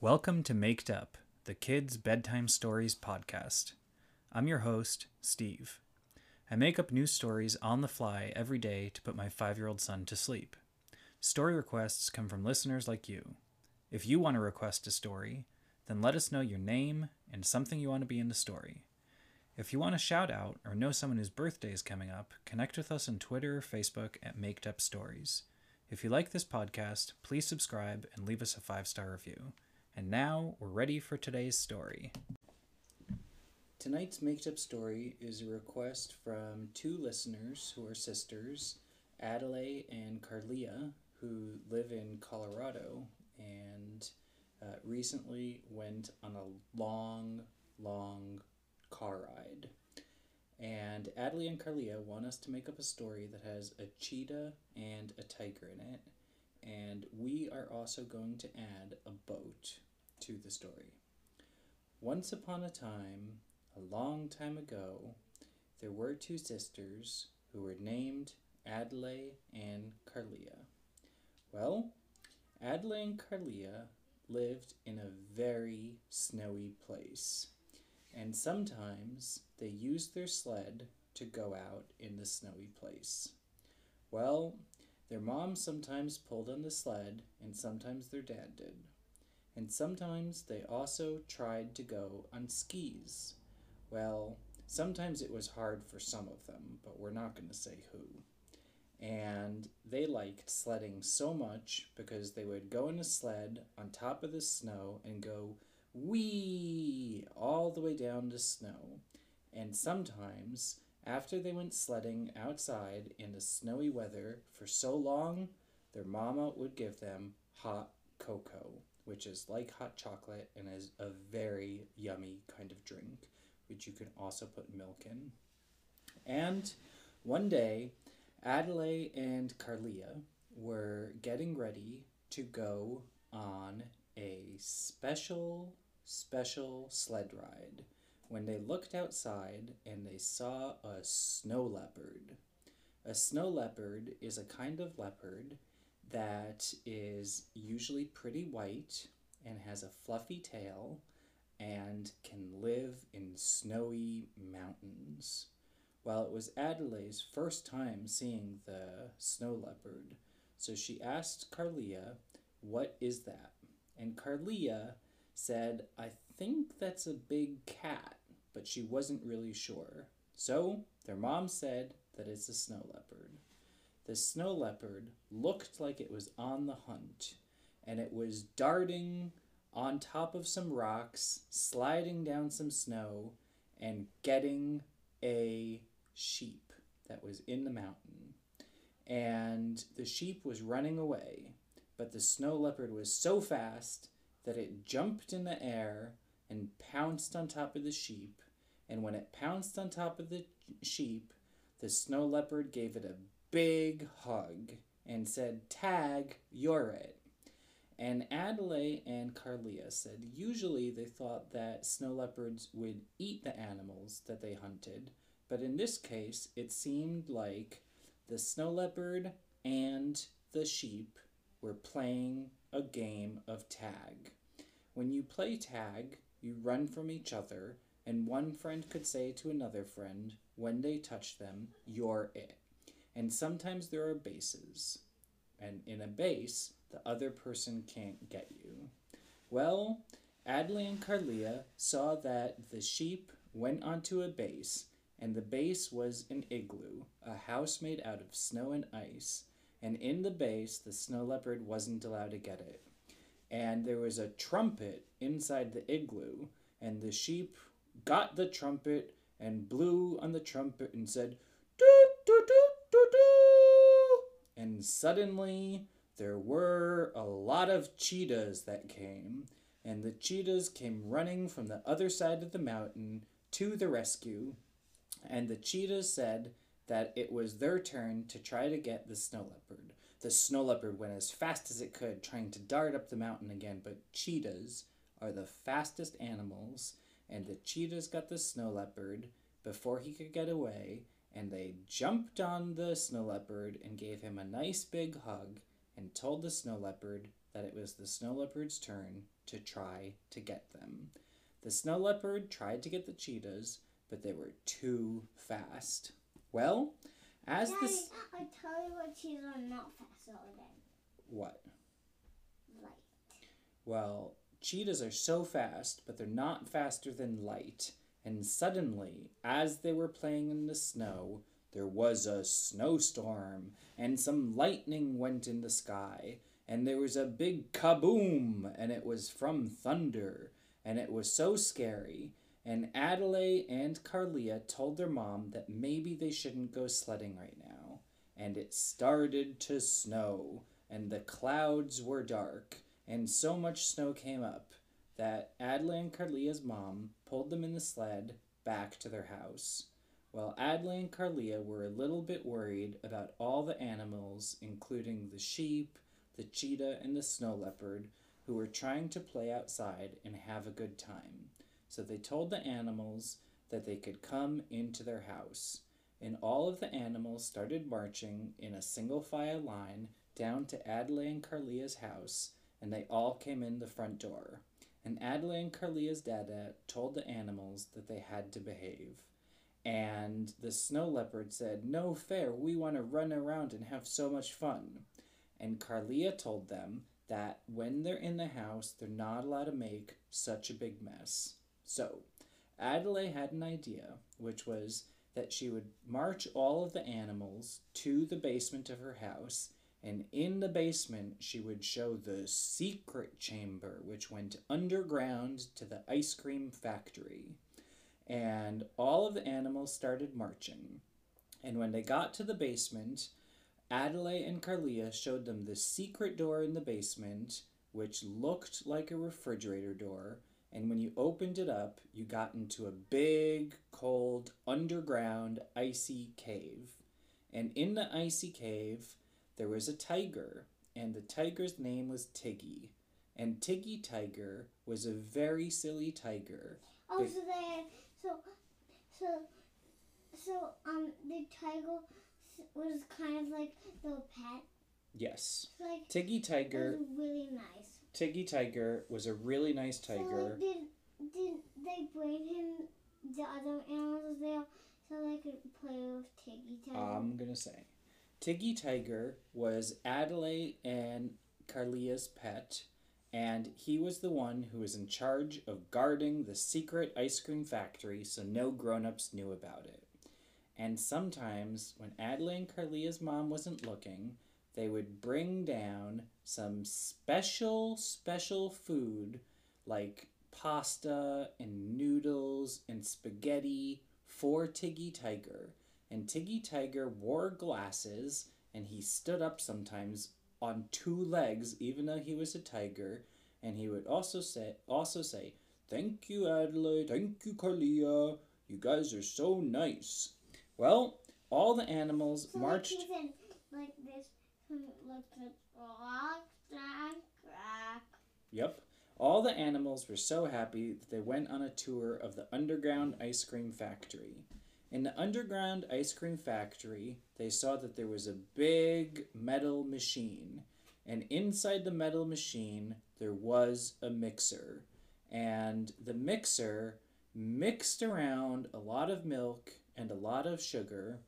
Welcome to Maked Up, the Kids Bedtime Stories podcast. I'm your host, Steve. I make up new stories on the fly every day to put my five year old son to sleep. Story requests come from listeners like you. If you want to request a story, then let us know your name and something you want to be in the story. If you want a shout out or know someone whose birthday is coming up, connect with us on Twitter or Facebook at Maked Up Stories. If you like this podcast, please subscribe and leave us a five star review. And now we're ready for today's story. Tonight's made up Story is a request from two listeners who are sisters, Adelaide and Carlia, who live in Colorado and uh, recently went on a long, long car ride. And Adley and Carlia want us to make up a story that has a cheetah and a tiger in it. And we are also going to add a boat to the story. Once upon a time, a long time ago, there were two sisters who were named Adelaide and Carlia. Well, Adelaide and Carlia lived in a very snowy place, and sometimes they used their sled to go out in the snowy place. Well, their mom sometimes pulled on the sled, and sometimes their dad did and sometimes they also tried to go on skis. Well, sometimes it was hard for some of them, but we're not going to say who. And they liked sledding so much because they would go in a sled on top of the snow and go wee all the way down to snow. And sometimes, after they went sledding outside in the snowy weather for so long, their mama would give them hot cocoa which is like hot chocolate and is a very yummy kind of drink, which you can also put milk in. And one day, Adelaide and Carlia were getting ready to go on a special, special sled ride when they looked outside and they saw a snow leopard. A snow leopard is a kind of leopard that is usually pretty white and has a fluffy tail and can live in snowy mountains. Well, it was Adelaide's first time seeing the snow leopard, so she asked Carlia, What is that? And Carlia said, I think that's a big cat, but she wasn't really sure. So their mom said that it's a snow leopard. The snow leopard looked like it was on the hunt, and it was darting on top of some rocks, sliding down some snow, and getting a sheep that was in the mountain. And the sheep was running away, but the snow leopard was so fast that it jumped in the air and pounced on top of the sheep. And when it pounced on top of the sheep, the snow leopard gave it a big hug and said, Tag, you're it. And Adelaide and Carlia said usually they thought that snow leopards would eat the animals that they hunted, but in this case it seemed like the snow leopard and the sheep were playing a game of tag. When you play tag, you run from each other, and one friend could say to another friend, when they touch them, you're it. And sometimes there are bases. And in a base, the other person can't get you. Well, Adley and Carlia saw that the sheep went onto a base, and the base was an igloo, a house made out of snow and ice. And in the base, the snow leopard wasn't allowed to get it. And there was a trumpet inside the igloo, and the sheep got the trumpet and blew on the trumpet and said, suddenly there were a lot of cheetahs that came, and the cheetahs came running from the other side of the mountain to the rescue. And the cheetahs said that it was their turn to try to get the snow leopard. The snow leopard went as fast as it could, trying to dart up the mountain again, but cheetahs are the fastest animals, and the cheetahs got the snow leopard before he could get away, and they jumped on the snow leopard and gave him a nice big hug and told the snow leopard that it was the snow leopard's turn to try to get them. The snow leopard tried to get the cheetahs, but they were too fast. Well, as Daddy, this I tell you what cheetahs are not faster than what? light. Well, cheetahs are so fast, but they're not faster than light. And suddenly, as they were playing in the snow, there was a snowstorm, and some lightning went in the sky, and there was a big kaboom, and it was from thunder, and it was so scary. And Adelaide and Carlia told their mom that maybe they shouldn't go sledding right now. And it started to snow, and the clouds were dark, and so much snow came up that Adelaide and Carlia's mom pulled them in the sled back to their house. while Adelaide and Carlia were a little bit worried about all the animals, including the sheep, the cheetah, and the snow leopard, who were trying to play outside and have a good time. So they told the animals that they could come into their house. And all of the animals started marching in a single file line down to Adelaide and Carlia's house, and they all came in the front door. And Adelaide and Carlia's dada told the animals that they had to behave. And the snow leopard said, No fair, we want to run around and have so much fun. And Carlia told them that when they're in the house, they're not allowed to make such a big mess. So, Adelaide had an idea, which was that she would march all of the animals to the basement of her house, and in the basement she would show the secret chamber, which went underground to the ice cream factory. And all of the animals started marching. And when they got to the basement, Adelaide and Carlia showed them the secret door in the basement, which looked like a refrigerator door. And when you opened it up, you got into a big, cold, underground, icy cave. And in the icy cave, there was a tiger, and the tiger's name was Tiggy. And Tiggy Tiger was a very silly tiger. Oh, so they so so so um the tiger was kind of like the pet. Yes. Like Tiggy Tiger, was really nice. Tiggy Tiger was a really nice So tiger. like, did did they bring him the other animals there so they could play with Tiggy Tiger? I'm gonna say. Tiggy Tiger was Adelaide and Carlia's pet, and he was the one who was in charge of guarding the secret ice cream factory so no grown ups knew about it. And sometimes, when Adelaide and Carlia's mom wasn't looking, they would bring down some special, special food like pasta and noodles and spaghetti for Tiggy Tiger and Tiggy Tiger wore glasses and he stood up sometimes on two legs even though he was a tiger and he would also say also say thank you Adelaide thank you Carlia you guys are so nice well all the animals so marched like he's in like this like crack crack. Yep. All the animals were so happy that they went on a tour of the underground ice cream factory. In the underground ice cream factory, they saw that there was a big metal machine. And inside the metal machine, there was a mixer. And the mixer mixed around a lot of milk and a lot of sugar,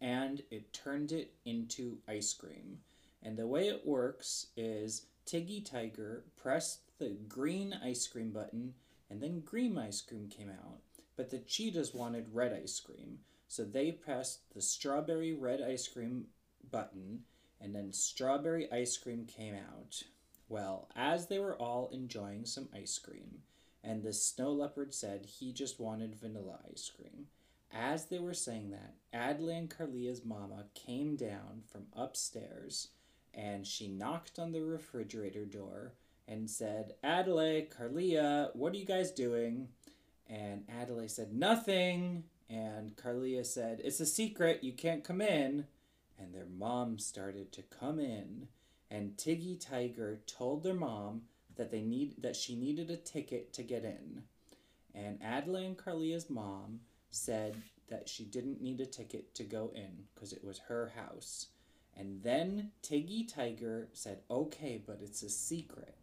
and it turned it into ice cream. And the way it works is Tiggy Tiger pressed the green ice cream button, and then green ice cream came out. But the cheetahs wanted red ice cream, so they pressed the strawberry red ice cream button, and then strawberry ice cream came out. Well, as they were all enjoying some ice cream, and the snow leopard said he just wanted vanilla ice cream. As they were saying that, and Carlia's mama came down from upstairs and she knocked on the refrigerator door and said, Adelaide, Carlia, what are you guys doing? And Adelaide said, Nothing. And Carlia said, It's a secret, you can't come in. And their mom started to come in. And Tiggy Tiger told their mom that they need that she needed a ticket to get in. And Adelaide and Carlia's mom said that she didn't need a ticket to go in because it was her house. And then Tiggy Tiger said, okay, but it's a secret.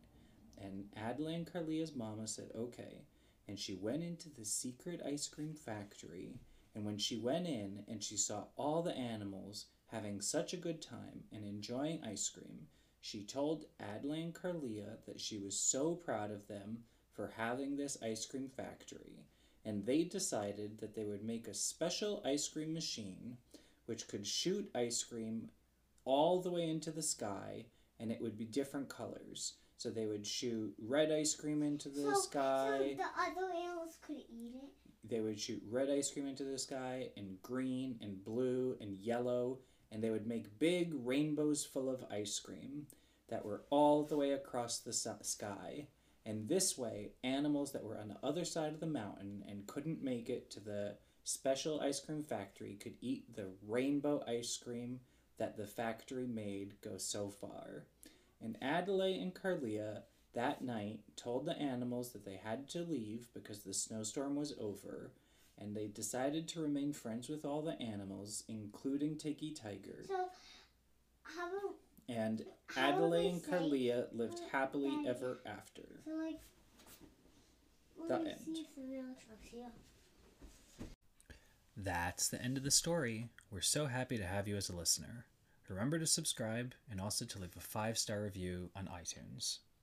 And Adelaide and Carlia's mama said, okay. And she went into the secret ice cream factory. And when she went in and she saw all the animals having such a good time and enjoying ice cream, she told Adlan Carlia that she was so proud of them for having this ice cream factory. And they decided that they would make a special ice cream machine which could shoot ice cream all the way into the sky and it would be different colors. So they would shoot red ice cream into the so, sky. So the other animals could eat it. They would shoot red ice cream into the sky and green and blue and yellow and they would make big rainbows full of ice cream that were all the way across the sky. And this way, animals that were on the other side of the mountain and couldn't make it to the special ice cream factory could eat the rainbow ice cream that the factory made go so far. And Adelaide and Carlia that night told the animals that they had to leave because the snowstorm was over, and they decided to remain friends with all the animals, including Tiggy Tiger. So, how about, and how Adelaide would and they Carlia lived happily Daddy. ever after. so like, The let me end. see if the real truck's here. That's the end of the story. We're so happy to have you as a listener. Remember to subscribe and also to leave a five star review on iTunes.